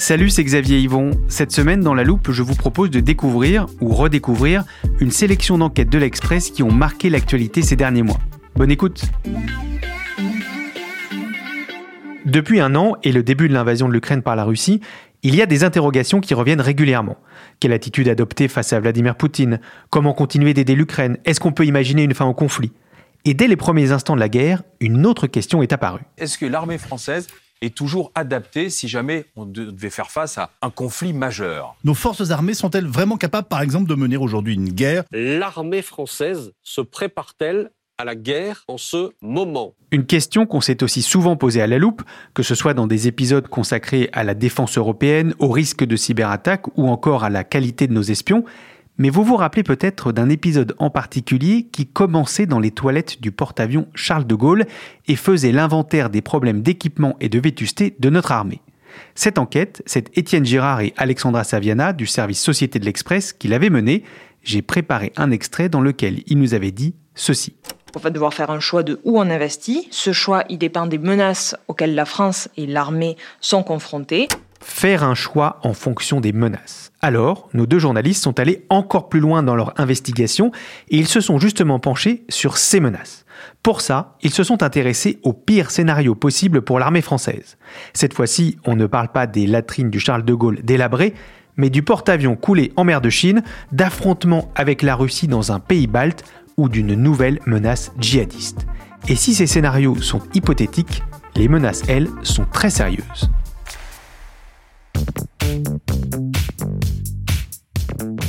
Salut, c'est Xavier Yvon. Cette semaine, dans la loupe, je vous propose de découvrir ou redécouvrir une sélection d'enquêtes de l'Express qui ont marqué l'actualité ces derniers mois. Bonne écoute Depuis un an et le début de l'invasion de l'Ukraine par la Russie, il y a des interrogations qui reviennent régulièrement. Quelle attitude adopter face à Vladimir Poutine? Comment continuer d'aider l'Ukraine? Est-ce qu'on peut imaginer une fin au conflit? Et dès les premiers instants de la guerre, une autre question est apparue. Est-ce que l'armée française est toujours adaptée si jamais on devait faire face à un conflit majeur Nos forces armées sont-elles vraiment capables, par exemple, de mener aujourd'hui une guerre? L'armée française se prépare-t-elle à la guerre en ce moment? Une question qu'on s'est aussi souvent posée à la loupe, que ce soit dans des épisodes consacrés à la défense européenne, au risque de cyberattaque ou encore à la qualité de nos espions. Mais vous vous rappelez peut-être d'un épisode en particulier qui commençait dans les toilettes du porte-avions Charles de Gaulle et faisait l'inventaire des problèmes d'équipement et de vétusté de notre armée. Cette enquête, c'est Étienne Girard et Alexandra Saviana du service Société de l'Express qui l'avaient menée. J'ai préparé un extrait dans lequel il nous avait dit ceci. On va devoir faire un choix de où on investit. Ce choix, il dépend des menaces auxquelles la France et l'armée sont confrontées. Faire un choix en fonction des menaces. Alors, nos deux journalistes sont allés encore plus loin dans leur investigation et ils se sont justement penchés sur ces menaces. Pour ça, ils se sont intéressés au pire scénario possible pour l'armée française. Cette fois-ci, on ne parle pas des latrines du Charles de Gaulle délabrées, mais du porte-avions coulé en mer de Chine, d'affrontements avec la Russie dans un pays balte ou d'une nouvelle menace djihadiste. Et si ces scénarios sont hypothétiques, les menaces, elles, sont très sérieuses.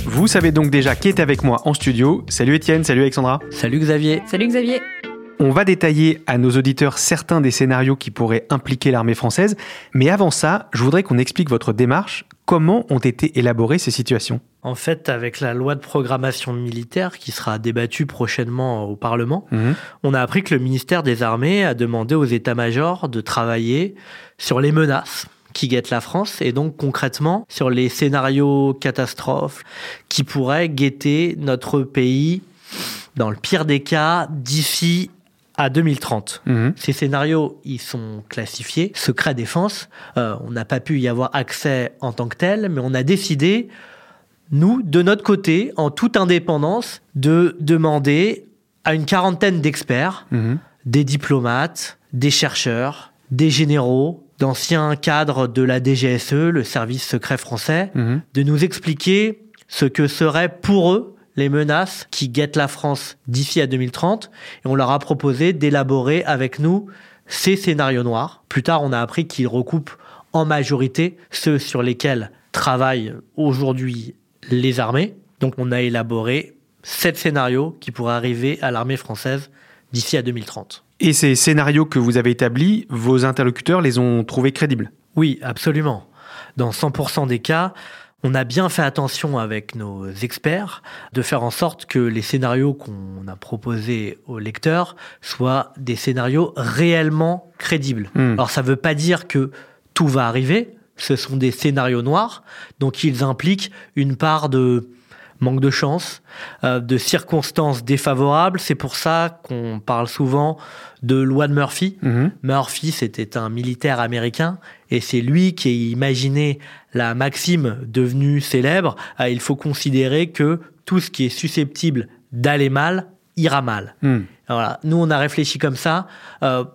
Vous savez donc déjà qui est avec moi en studio. Salut Étienne, salut Alexandra. Salut Xavier. Salut Xavier. On va détailler à nos auditeurs certains des scénarios qui pourraient impliquer l'armée française. Mais avant ça, je voudrais qu'on explique votre démarche. Comment ont été élaborées ces situations? En fait, avec la loi de programmation militaire qui sera débattue prochainement au Parlement, Mhm. on a appris que le ministère des Armées a demandé aux états-majors de travailler sur les menaces qui guettent la France et donc concrètement sur les scénarios catastrophes qui pourraient guetter notre pays dans le pire des cas d'ici à 2030. Mhm. Ces scénarios, ils sont classifiés, secret défense. Euh, on n'a pas pu y avoir accès en tant que tel, mais on a décidé, nous, de notre côté, en toute indépendance, de demander à une quarantaine d'experts, Mhm. des diplomates, des chercheurs, des généraux, d'anciens cadres de la DGSE, le service secret français, Mhm. de nous expliquer ce que seraient pour eux les menaces qui guettent la France d'ici à 2030. Et on leur a proposé d'élaborer avec nous ces scénarios noirs. Plus tard, on a appris qu'ils recoupent en majorité ceux sur lesquels travaillent aujourd'hui les armées. Donc on a élaboré sept scénarios qui pourraient arriver à l'armée française d'ici à 2030. Et ces scénarios que vous avez établis, vos interlocuteurs les ont trouvés crédibles Oui, absolument. Dans 100% des cas, on a bien fait attention avec nos experts de faire en sorte que les scénarios qu'on a proposés aux lecteurs soient des scénarios réellement crédibles. Hmm. Alors ça ne veut pas dire que tout va arriver, ce sont des scénarios noirs, donc ils impliquent une part de manque de chance, euh, de circonstances défavorables. C'est pour ça qu'on parle souvent de loi de Murphy. Mhm. Murphy, c'était un militaire américain Et c'est lui qui a imaginé la maxime devenue célèbre, euh, il faut considérer que tout ce qui est susceptible d'aller mal ira mal. Hmm. Voilà. Nous, on a réfléchi comme ça. Euh,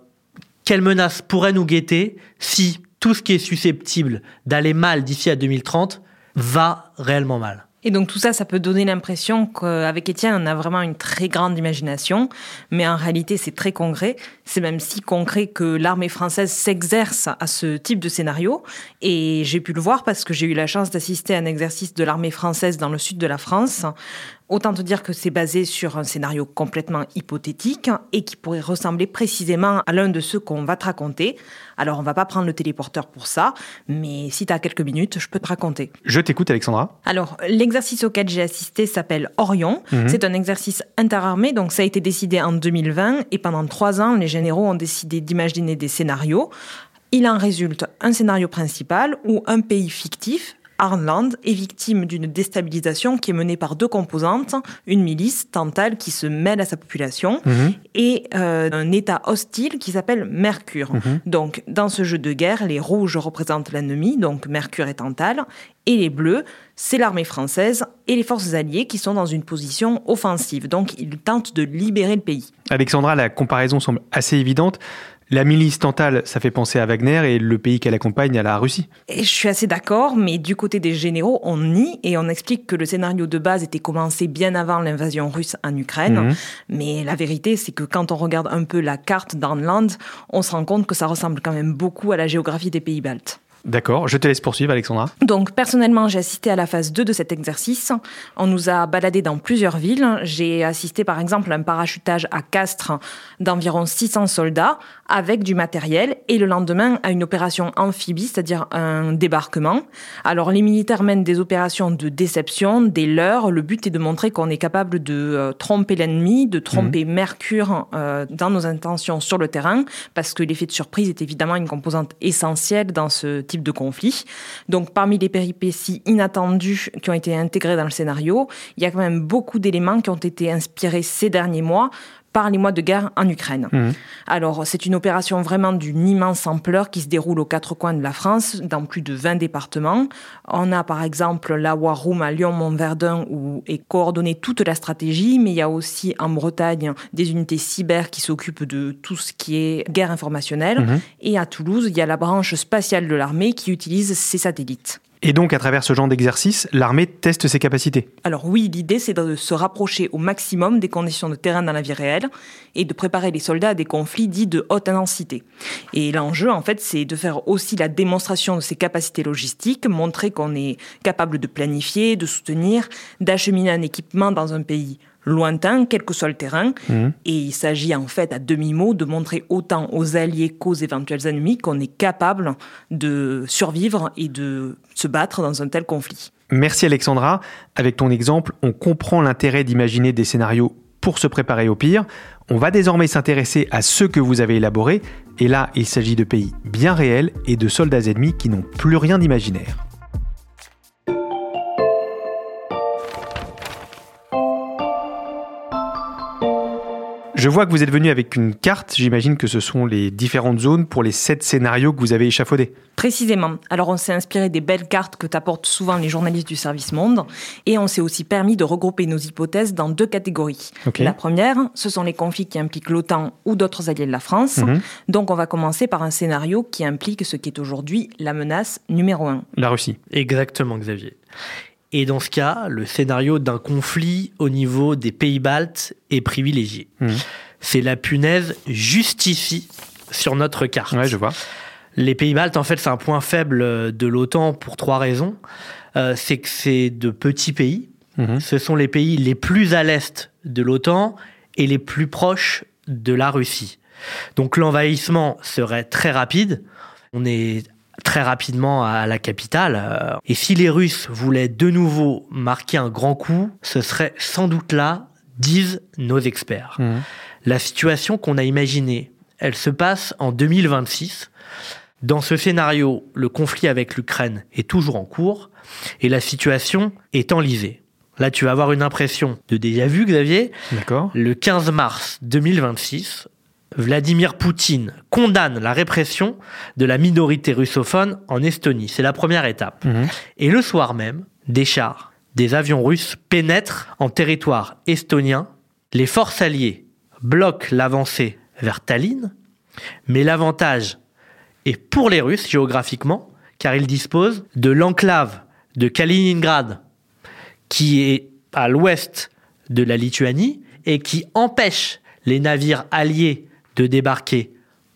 quelle menace pourrait nous guetter si tout ce qui est susceptible d'aller mal d'ici à 2030 va réellement mal? Et donc tout ça, ça peut donner l'impression qu'avec Étienne, on a vraiment une très grande imagination, mais en réalité, c'est très concret. C'est même si concret que l'armée française s'exerce à ce type de scénario. Et j'ai pu le voir parce que j'ai eu la chance d'assister à un exercice de l'armée française dans le sud de la France. Autant te dire que c'est basé sur un scénario complètement hypothétique et qui pourrait ressembler précisément à l'un de ceux qu'on va te raconter. Alors, on va pas prendre le téléporteur pour ça, mais si tu as quelques minutes, je peux te raconter. Je t'écoute, Alexandra. Alors, l'exercice auquel j'ai assisté s'appelle Orion. Mhm. C'est un exercice interarmé, donc ça a été décidé en 2020 et pendant trois ans, les généraux ont décidé d'imaginer des scénarios. Il en résulte un scénario principal où un pays fictif, Arnland, est victime d'une déstabilisation qui est menée par deux composantes, une milice, Tantale, qui se mêle à sa population, Mhm. et euh, un État hostile qui s'appelle Mercure. Mhm. Donc, dans ce jeu de guerre, les rouges représentent l'ennemi, donc Mercure et Tantale, et les bleus, c'est l'armée française et les forces alliées qui sont dans une position offensive. Donc, ils tentent de libérer le pays. Alexandra, la comparaison semble assez évidente. La milice Tantale, ça fait penser à Wagner et le pays qu'elle accompagne à la Russie. Et je suis assez d'accord, mais du côté des généraux, on nie et on explique que le scénario de base était commencé bien avant l'invasion russe en Ukraine. Mhm. Mais la vérité, c'est que quand on regarde un peu la carte d'Arnland, on se rend compte que ça ressemble quand même beaucoup à la géographie des pays baltes. D'accord, je te laisse poursuivre, Alexandra. Donc personnellement, j'ai assisté à la phase 2 de cet exercice. On nous a baladé dans plusieurs villes. J'ai assisté par exemple à un parachutage à Castres d'environ 600 soldats avec du matériel et le lendemain à une opération amphibie, c'est-à-dire un débarquement. Alors les militaires mènent des opérations de déception, des leurres. Le but est de montrer qu'on est capable de euh, tromper l'ennemi, de tromper Mercure euh, dans nos intentions sur le terrain, parce que l'effet de surprise est évidemment une composante essentielle dans ce type de conflit. Donc parmi les péripéties inattendues qui ont été intégrées dans le scénario, il y a quand même beaucoup d'éléments qui ont été inspirés ces derniers mois par les mois de guerre en Ukraine. Mhm. Alors, c'est une opération vraiment d'une immense ampleur qui se déroule aux quatre coins de la France, dans plus de 20 départements. On a par exemple la War Room à Lyon-Montverdun où est coordonnée toute la stratégie, mais il y a aussi en Bretagne des unités cyber qui s'occupent de tout ce qui est guerre informationnelle. Mhm. Et à Toulouse, il y a la branche spatiale de l'armée qui utilise ses satellites. Et donc, à travers ce genre d'exercice, l'armée teste ses capacités. Alors oui, l'idée c'est de se rapprocher au maximum des conditions de terrain dans la vie réelle et de préparer les soldats à des conflits dits de haute intensité. Et l'enjeu en fait c'est de faire aussi la démonstration de ses capacités logistiques, montrer qu'on est capable de planifier, de soutenir, d'acheminer un équipement dans un pays lointain, quel que soit le terrain. Mhm. Et il s'agit en fait à demi-mot de montrer autant aux alliés qu'aux éventuels ennemis qu'on est capable de survivre et de se battre dans un tel conflit. Merci Alexandra. Avec ton exemple, on comprend l'intérêt d'imaginer des scénarios pour se préparer au pire. On va désormais s'intéresser à ceux que vous avez élaborés. Et là, il s'agit de pays bien réels et de soldats ennemis qui n'ont plus rien d'imaginaire. Je vois que vous êtes venu avec une carte. J'imagine que ce sont les différentes zones pour les sept scénarios que vous avez échafaudés. Précisément. Alors on s'est inspiré des belles cartes que t'apportent souvent les journalistes du service Monde et on s'est aussi permis de regrouper nos hypothèses dans deux catégories. La première, ce sont les conflits qui impliquent l'OTAN ou d'autres alliés de la France. Mhm. Donc on va commencer par un scénario qui implique ce qui est aujourd'hui la menace numéro un. La Russie. Exactement, Xavier. Et dans ce cas, le scénario d'un conflit au niveau des pays baltes est privilégié. Mhm. C'est la punaise justifie sur notre carte. Ouais, je vois. Les pays baltes, en fait, c'est un point faible de l'OTAN pour trois raisons. Euh, c'est que c'est de petits pays. Mhm. Ce sont les pays les plus à l'est de l'OTAN et les plus proches de la Russie. Donc l'envahissement serait très rapide. On est très rapidement à la capitale. euh, Et si les Russes voulaient de nouveau marquer un grand coup, ce serait sans doute là, disent nos experts. Mhm. La situation qu'on a imaginée, elle se passe en 2026. Dans ce scénario, le conflit avec l'Ukraine est toujours en cours et la situation est enlisée. Là, tu vas avoir une impression de déjà vu, Xavier. D'accord. Le 15 mars 2026, Vladimir Poutine condamne la répression de la minorité russophone en Estonie. C'est la première étape. Et le soir même, des chars, des avions russes pénètrent en territoire estonien. Les forces alliées bloquent l'avancée vers Tallinn, mais l'avantage est pour les Russes géographiquement, car ils disposent de l'enclave de Kaliningrad, qui est à l'ouest de la Lituanie et qui empêche les navires alliés de débarquer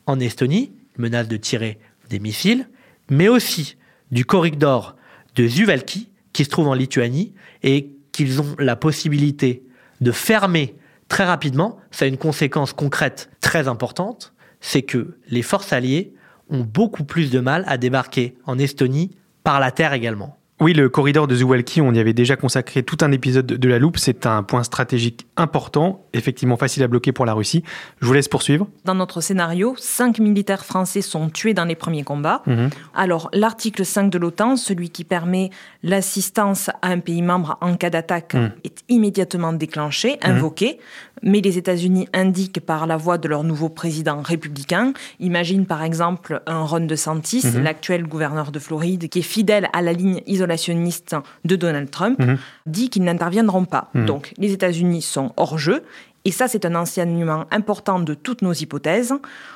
en Estonie, menace de tirer des missiles, mais aussi du corridor de Zuvalki, qui se trouve en Lituanie, et qu'ils ont la possibilité de fermer très rapidement. Ça a une conséquence concrète très importante, c'est que les forces alliées ont beaucoup plus de mal à débarquer en Estonie par la terre également. Oui, le corridor de Zuwalki, on y avait déjà consacré tout un épisode de la loupe. C'est un point stratégique important, effectivement facile à bloquer pour la Russie. Je vous laisse poursuivre. Dans notre scénario, cinq militaires français sont tués dans les premiers combats. Mhm. Alors, l'article 5 de l'OTAN, celui qui permet l'assistance à un pays membre en cas d'attaque, Mhm. est immédiatement déclenché, invoqué. Mais les États-Unis indiquent par la voix de leur nouveau président républicain, imagine par exemple un Ron DeSantis, Mhm. l'actuel gouverneur de Floride, qui est fidèle à la ligne isolationniste de Donald Trump, Mhm. dit qu'ils n'interviendront pas. Mhm. Donc, les États-Unis sont hors jeu. Et ça, c'est un enseignement important de toutes nos hypothèses.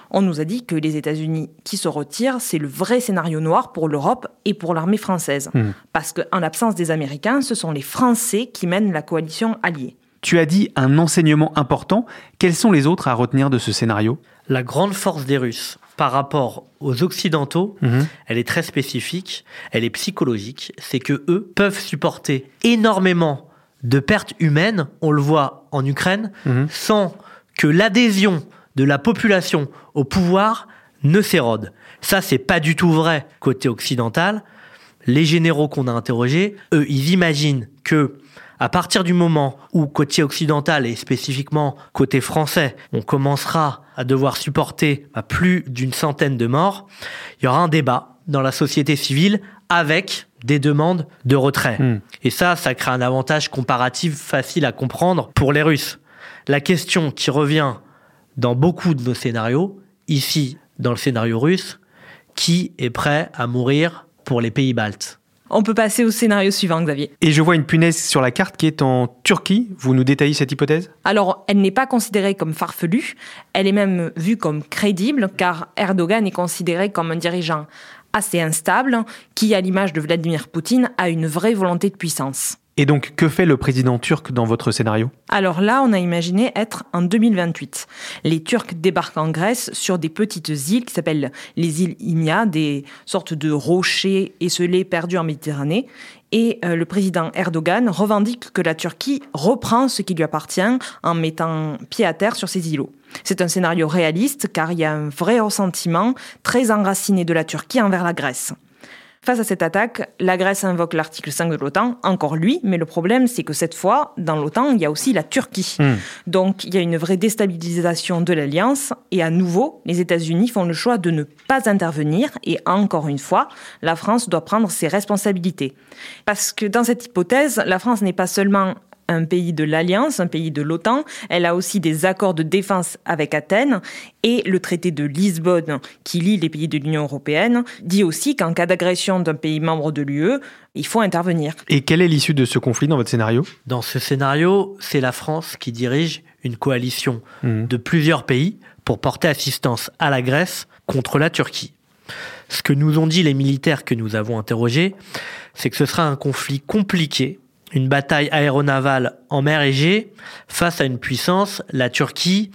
On nous a dit que les États-Unis qui se retirent, c'est le vrai scénario noir pour l'Europe et pour l'armée française. Mhm. Parce qu'en l'absence des Américains, ce sont les Français qui mènent la coalition alliée. Tu as dit un enseignement important. Quels sont les autres à retenir de ce scénario? La grande force des Russes par rapport aux Occidentaux, Mhm. elle est très spécifique, elle est psychologique, c'est que eux peuvent supporter énormément de pertes humaines, on le voit en Ukraine, Mhm. sans que l'adhésion de la population au pouvoir ne s'érode. Ça, c'est pas du tout vrai côté occidental. Les généraux qu'on a interrogés, eux, ils imaginent que à partir du moment où côté occidental et spécifiquement côté français, on commencera à devoir supporter bah, plus d'une centaine de morts, il y aura un débat dans la société civile avec des demandes de retrait. Mm. Et ça, ça crée un avantage comparatif facile à comprendre pour les Russes. La question qui revient dans beaucoup de nos scénarios, ici dans le scénario russe, qui est prêt à mourir pour les pays baltes? On peut passer au scénario suivant, Xavier. Et je vois une punaise sur la carte qui est en Turquie. Vous nous détaillez cette hypothèse? Alors, elle n'est pas considérée comme farfelue, elle est même vue comme crédible, car Erdogan est considéré comme un dirigeant assez instable, qui, à l'image de Vladimir Poutine, a une vraie volonté de puissance. Et donc, que fait le président turc dans votre scénario? Alors là, on a imaginé être en 2028. Les Turcs débarquent en Grèce sur des petites îles qui s'appellent les îles Imia, des sortes de rochers esselés perdus en Méditerranée. Et euh, le président Erdogan revendique que la Turquie reprend ce qui lui appartient en mettant pied à terre sur ces îlots. C'est un scénario réaliste car il y a un vrai ressentiment très enraciné de la Turquie envers la Grèce. Face à cette attaque, la Grèce invoque l'article 5 de l'OTAN, encore lui, mais le problème c'est que cette fois, dans l'OTAN, il y a aussi la Turquie. Hmm. Donc il y a une vraie déstabilisation de l'alliance et à nouveau, les États-Unis font le choix de ne pas intervenir et encore une fois, la France doit prendre ses responsabilités. Parce que dans cette hypothèse, la France n'est pas seulement un pays de l'Alliance, un pays de l'OTAN. Elle a aussi des accords de défense avec Athènes et le traité de Lisbonne qui lie les pays de l'Union européenne dit aussi qu'en cas d'agression d'un pays membre de l'UE, il faut intervenir. Et quelle est l'issue de ce conflit dans votre scénario? Dans ce scénario, c'est la France qui dirige une coalition Mhm. de plusieurs pays pour porter assistance à la Grèce contre la Turquie. Ce que nous ont dit les militaires que nous avons interrogés, c'est que ce sera un conflit compliqué, une bataille aéronavale en mer Égée face à une puissance, la Turquie,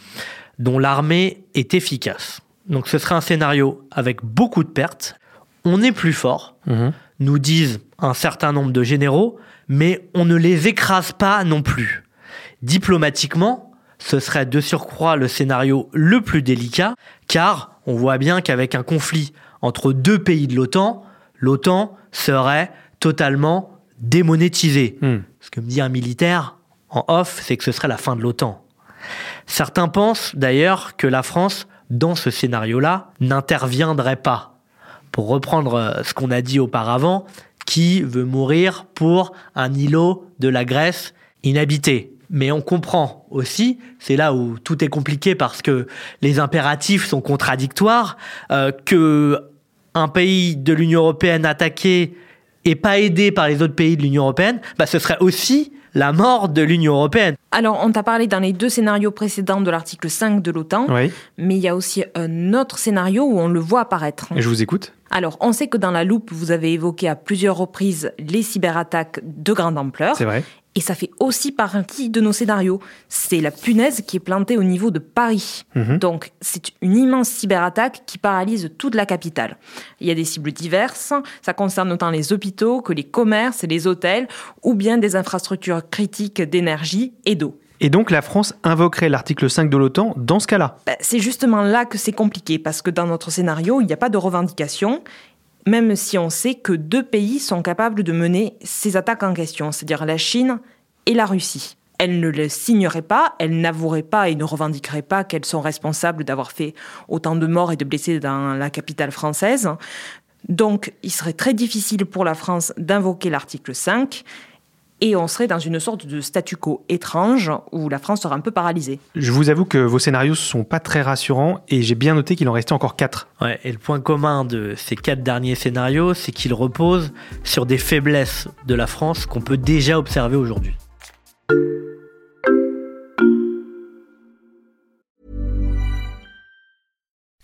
dont l'armée est efficace. Donc ce sera un scénario avec beaucoup de pertes. On est plus fort, Mhm. nous disent un certain nombre de généraux, mais on ne les écrase pas non plus. Diplomatiquement, ce serait de surcroît le scénario le plus délicat, car on voit bien qu'avec un conflit entre deux pays de l'OTAN, l'OTAN serait totalement démonétisée. Hmm. Ce que me dit un militaire en off, c'est que ce serait la fin de l'OTAN. Certains pensent d'ailleurs que la France, dans ce scénario-là, n'interviendrait pas. Pour reprendre euh, ce qu'on a dit auparavant, qui veut mourir pour un îlot de la Grèce inhabité Mais on comprend aussi, c'est là où tout est compliqué parce que les impératifs sont contradictoires, euh, que un pays de l'Union européenne attaqué et pas aidé par les autres pays de l'Union européenne, bah, ce serait aussi la mort de l'Union européenne. Alors, on t'a parlé dans les deux scénarios précédents de l'article 5 de l'OTAN, Oui. mais il y a aussi un autre scénario où on le voit apparaître. Et je vous écoute. Alors, on sait que dans la loupe, vous avez évoqué à plusieurs reprises les cyberattaques de grande ampleur. C'est vrai. Et ça fait aussi partie de nos scénarios. C'est la punaise qui est plantée au niveau de Paris. Mhm. Donc, c'est une immense cyberattaque qui paralyse toute la capitale. Il y a des cibles diverses. Ça concerne autant les hôpitaux que les commerces et les hôtels, ou bien des infrastructures critiques d'énergie et d'eau. Et donc la France invoquerait l'article 5 de l'OTAN dans ce cas-là. Ben, c'est justement là que c'est compliqué, parce que dans notre scénario, il n'y a pas de revendication, même si on sait que deux pays sont capables de mener ces attaques en question, c'est-à-dire la Chine et la Russie. Elles ne le signeraient pas, elles n'avoueraient pas et ne revendiqueraient pas qu'elles sont responsables d'avoir fait autant de morts et de blessés dans la capitale française. Donc, il serait très difficile pour la France d'invoquer l'article 5 et on serait dans une sorte de statu quo étrange où la France serait un peu paralysée. Je vous avoue que vos scénarios sont pas très rassurants et j'ai bien noté qu'il en restait encore 4. Ouais, et le point commun de ces quatre derniers scénarios, c'est qu'ils reposent sur des faiblesses de la France qu'on peut déjà observer aujourd'hui.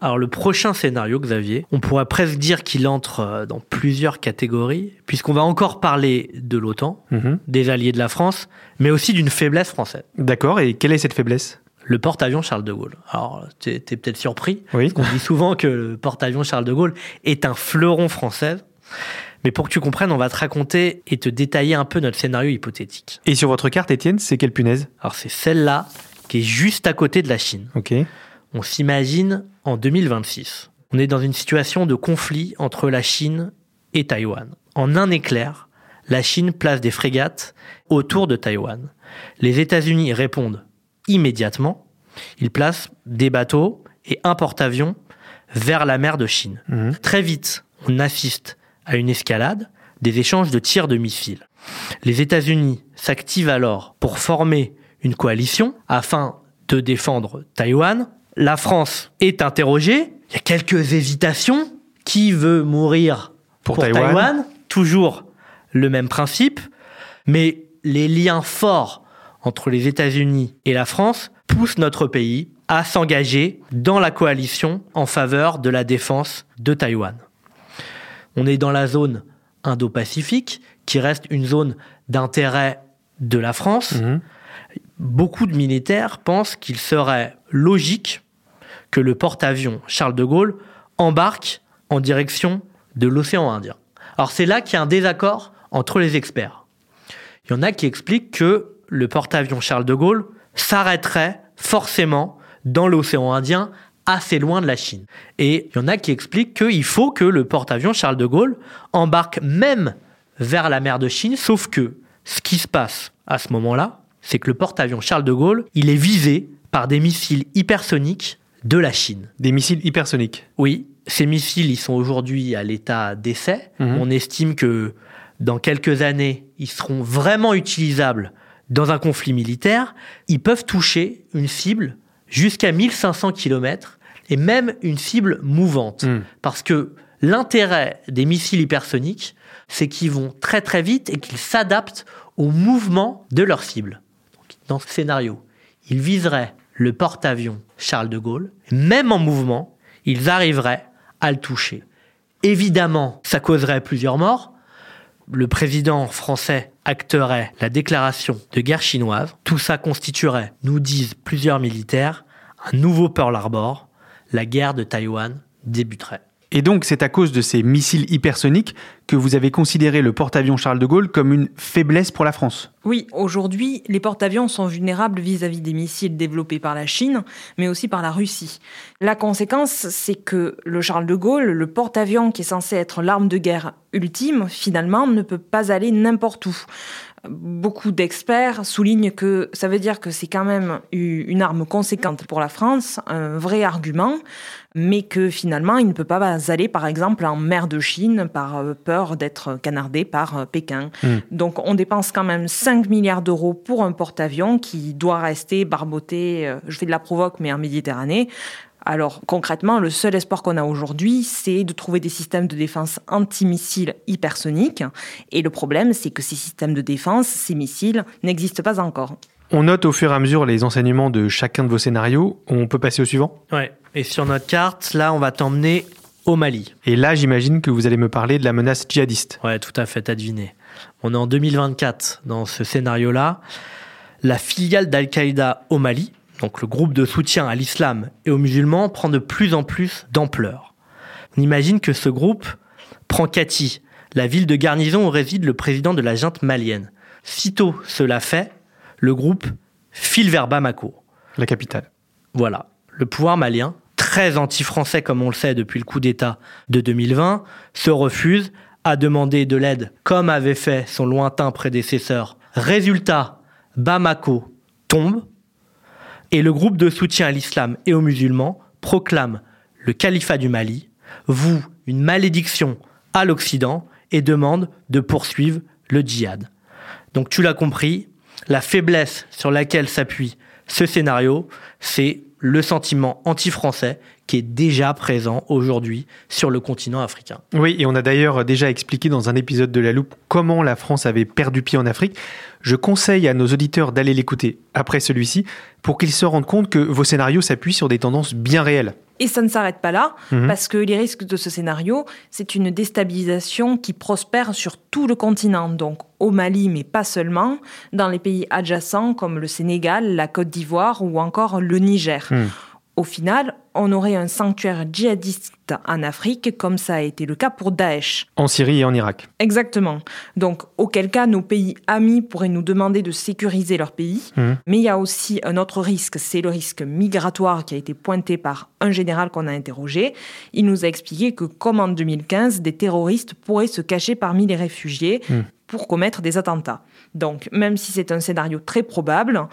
Alors le prochain scénario, Xavier, on pourrait presque dire qu'il entre euh, dans plusieurs catégories, puisqu'on va encore parler de l'OTAN, Mhm. des alliés de la France, mais aussi d'une faiblesse française. D'accord, et quelle est cette faiblesse? Le porte-avions Charles de Gaulle. Alors, t'es t'es peut-être surpris, Oui. On dit souvent que le porte-avions Charles de Gaulle est un fleuron français. Mais pour que tu comprennes, on va te raconter et te détailler un peu notre scénario hypothétique. Et sur votre carte, Étienne, c'est quelle punaise? Alors c'est celle-là qui est juste à côté de la Chine. Ok. On s'imagine en 2026. On est dans une situation de conflit entre la Chine et Taïwan. En un éclair, la Chine place des frégates autour de Taïwan. Les États-Unis répondent immédiatement. Ils placent des bateaux et un porte-avions vers la mer de Chine. Mhm. Très vite, on assiste à une escalade, des échanges de tirs de missiles. Les États-Unis s'activent alors pour former une coalition afin de défendre Taïwan. La France est interrogée. Il y a quelques hésitations. Qui veut mourir Pour pour, Taïwan Taïwan? Toujours le même principe. Mais les liens forts entre les États-Unis et la France poussent notre pays à s'engager dans la coalition en faveur de la défense de Taïwan. On est dans la zone Indo-Pacifique, qui reste une zone d'intérêt de la France. Mhm. Beaucoup de militaires pensent qu'il serait logique que le porte-avions Charles de Gaulle embarque en direction de l'océan Indien. Alors c'est là qu'il y a un désaccord entre les experts. Il y en a qui expliquent que le porte-avions Charles de Gaulle s'arrêterait forcément dans l'océan Indien, assez loin de la Chine. Et il y en a qui expliquent qu'il faut que le porte-avions Charles de Gaulle embarque même vers la mer de Chine, sauf que ce qui se passe à ce moment-là, c'est que le porte-avions Charles de Gaulle, il est visé par des missiles hypersoniques de la Chine. Des missiles hypersoniques. Oui, ces missiles, ils sont aujourd'hui à l'état d'essai. Mhm. On estime que dans quelques années, ils seront vraiment utilisables dans un conflit militaire. Ils peuvent toucher une cible jusqu'à 1500 km et même une cible mouvante. Mhm. Parce que l'intérêt des missiles hypersoniques, c'est qu'ils vont très très vite et qu'ils s'adaptent au mouvement de leur cible. Donc, dans ce scénario, ils viseraient le porte-avions Charles de Gaulle. Même en mouvement, ils arriveraient à le toucher. Évidemment, ça causerait plusieurs morts. Le président français acterait la déclaration de guerre chinoise. Tout ça constituerait, nous disent plusieurs militaires, un nouveau Pearl Harbor. La guerre de Taïwan débuterait. Et donc, c'est à cause de ces missiles hypersoniques que vous avez considéré le porte-avions Charles de Gaulle comme une faiblesse pour la France. Oui, aujourd'hui, les porte-avions sont vulnérables vis-à-vis des missiles développés par la Chine, mais aussi par la Russie. La conséquence, c'est que le Charles de Gaulle, le porte-avions qui est censé être l'arme de guerre ultime, finalement, ne peut pas aller n'importe où beaucoup d'experts soulignent que ça veut dire que c'est quand même une arme conséquente pour la France, un vrai argument, mais que finalement, il ne peut pas aller, par exemple, en mer de Chine par euh, peur d'être canardé par euh, Pékin. Hmm. Donc, on dépense quand même 5 milliards d'euros pour un porte-avions qui doit rester barboté, euh, je fais de la provoque, mais en Méditerranée, alors concrètement, le seul espoir qu'on a aujourd'hui, c'est de trouver des systèmes de défense antimissiles hypersoniques. Et le problème, c'est que ces systèmes de défense, ces missiles, n'existent pas encore. On note au fur et à mesure les enseignements de chacun de vos scénarios. On peut passer au suivant? Ouais. Et sur notre carte, là, on va t'emmener au Mali. Et là, j'imagine que vous allez me parler de la menace djihadiste. Ouais, tout à fait, t'as deviné. On est en 2024 dans ce scénario-là. La filiale d'Al-Qaïda au Mali, donc le groupe de soutien à l'islam et aux musulmans, prend de plus en plus d'ampleur. On imagine que ce groupe prend Kati, la ville de garnison où réside le président de la junte malienne. Sitôt cela fait, le groupe file vers Bamako. La capitale. Voilà. Le pouvoir malien, très anti-français comme on le sait depuis le coup d'État de 2020, se refuse à demander de l'aide comme avait fait son lointain prédécesseur. Résultat, Bamako tombe et le groupe de soutien à l'islam et aux musulmans proclame le califat du Mali, voue une malédiction à l'Occident et demande de poursuivre le djihad. Donc tu l'as compris, la faiblesse sur laquelle s'appuie ce scénario, c'est le sentiment anti-français qui est déjà présent aujourd'hui sur le continent africain. Oui, et on a d'ailleurs déjà expliqué dans un épisode de La Loupe comment la France avait perdu pied en Afrique. Je conseille à nos auditeurs d'aller l'écouter après celui-ci pour qu'ils se rendent compte que vos scénarios s'appuient sur des tendances bien réelles. Et ça ne s'arrête pas là, mhm. parce que les risques de ce scénario, c'est une déstabilisation qui prospère sur tout le continent, donc au Mali, mais pas seulement, dans les pays adjacents comme le Sénégal, la Côte d'Ivoire ou encore le Niger. Mhm au final, on aurait un sanctuaire djihadiste en Afrique, comme ça a été le cas pour Daesh. En Syrie et en Irak. Exactement. Donc, auquel cas, nos pays amis pourraient nous demander de sécuriser leur pays. Mmh. Mais il y a aussi un autre risque, c'est le risque migratoire qui a été pointé par un général qu'on a interrogé. Il nous a expliqué que, comme en 2015, des terroristes pourraient se cacher parmi les réfugiés mmh. pour commettre des attentats. Donc, même si c'est un scénario très probable,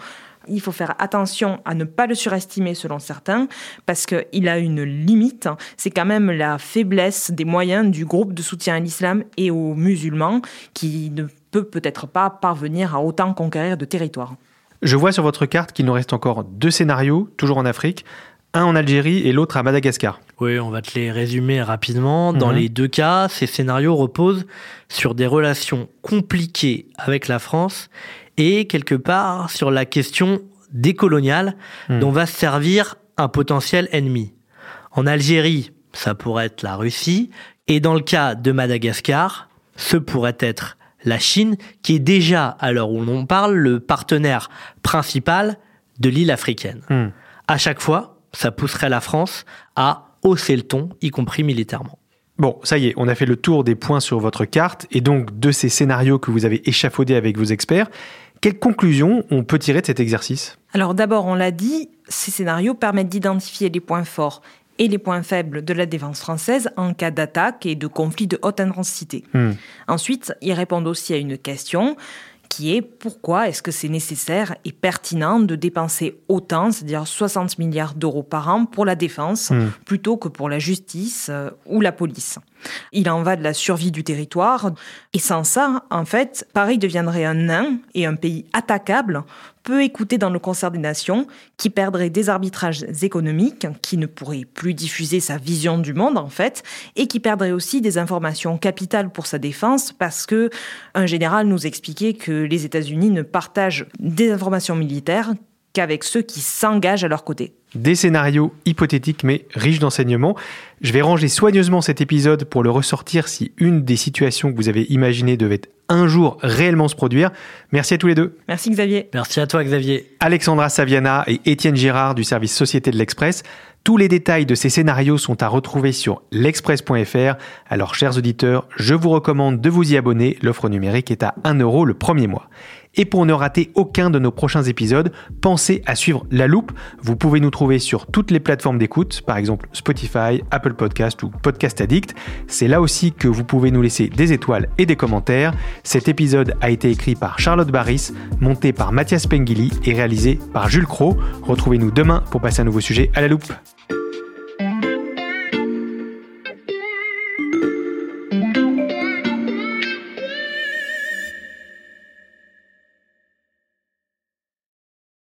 il faut faire attention à ne pas le surestimer selon certains, parce qu'il a une limite. C'est quand même la faiblesse des moyens du groupe de soutien à l'islam et aux musulmans qui ne peut peut-être pas parvenir à autant conquérir de territoire. Je vois sur votre carte qu'il nous reste encore deux scénarios, toujours en Afrique, un en Algérie et l'autre à Madagascar. Oui, on va te les résumer rapidement. Dans mhm. les deux cas, ces scénarios reposent sur des relations compliquées avec la France et quelque part sur la question décoloniale hmm. dont va se servir un potentiel ennemi. En Algérie, ça pourrait être la Russie, et dans le cas de Madagascar, ce pourrait être la Chine, qui est déjà, à l'heure où l'on parle, le partenaire principal de l'île africaine. Hmm. À chaque fois, ça pousserait la France à hausser le ton, y compris militairement. Bon, ça y est, on a fait le tour des points sur votre carte et donc de ces scénarios que vous avez échafaudés avec vos experts. Quelles conclusions on peut tirer de cet exercice? Alors d'abord, on l'a dit, ces scénarios permettent d'identifier les points forts et les points faibles de la défense française en cas d'attaque et de conflit de haute intensité. Hmm. Ensuite, ils répondent aussi à une question qui est pourquoi est-ce que c'est nécessaire et pertinent de dépenser autant, c'est-à-dire 60 milliards d'euros par an pour la défense, hmm. plutôt que pour la justice euh, ou la police. Il en va de la survie du territoire. Et sans ça, en fait, Paris deviendrait un nain et un pays attaquable, peu écouté dans le concert des nations, qui perdrait des arbitrages économiques, qui ne pourrait plus diffuser sa vision du monde, en fait, et qui perdrait aussi des informations capitales pour sa défense, parce que un général nous expliquait que les États-Unis ne partagent des informations militaires qu'avec ceux qui s'engagent à leur côté. Des scénarios hypothétiques mais riches d'enseignements. Je vais ranger soigneusement cet épisode pour le ressortir si une des situations que vous avez imaginées devait un jour réellement se produire. Merci à tous les deux. Merci Xavier. Merci à toi Xavier. Alexandra Saviana et Étienne Girard du service Société de l'Express. Tous les détails de ces scénarios sont à retrouver sur l'express.fr. Alors, chers auditeurs, je vous recommande de vous y abonner. L'offre numérique est à 1 euro le premier mois. Et pour ne rater aucun de nos prochains épisodes, pensez à suivre La Loupe. Vous pouvez nous trouver sur toutes les plateformes d'écoute, par exemple Spotify, Apple Podcast ou Podcast Addict. C'est là aussi que vous pouvez nous laisser des étoiles et des commentaires. Cet épisode a été écrit par Charlotte Barris, monté par Mathias Pengili et réalisé par Jules Cro. Retrouvez-nous demain pour passer un nouveau sujet à La Loupe.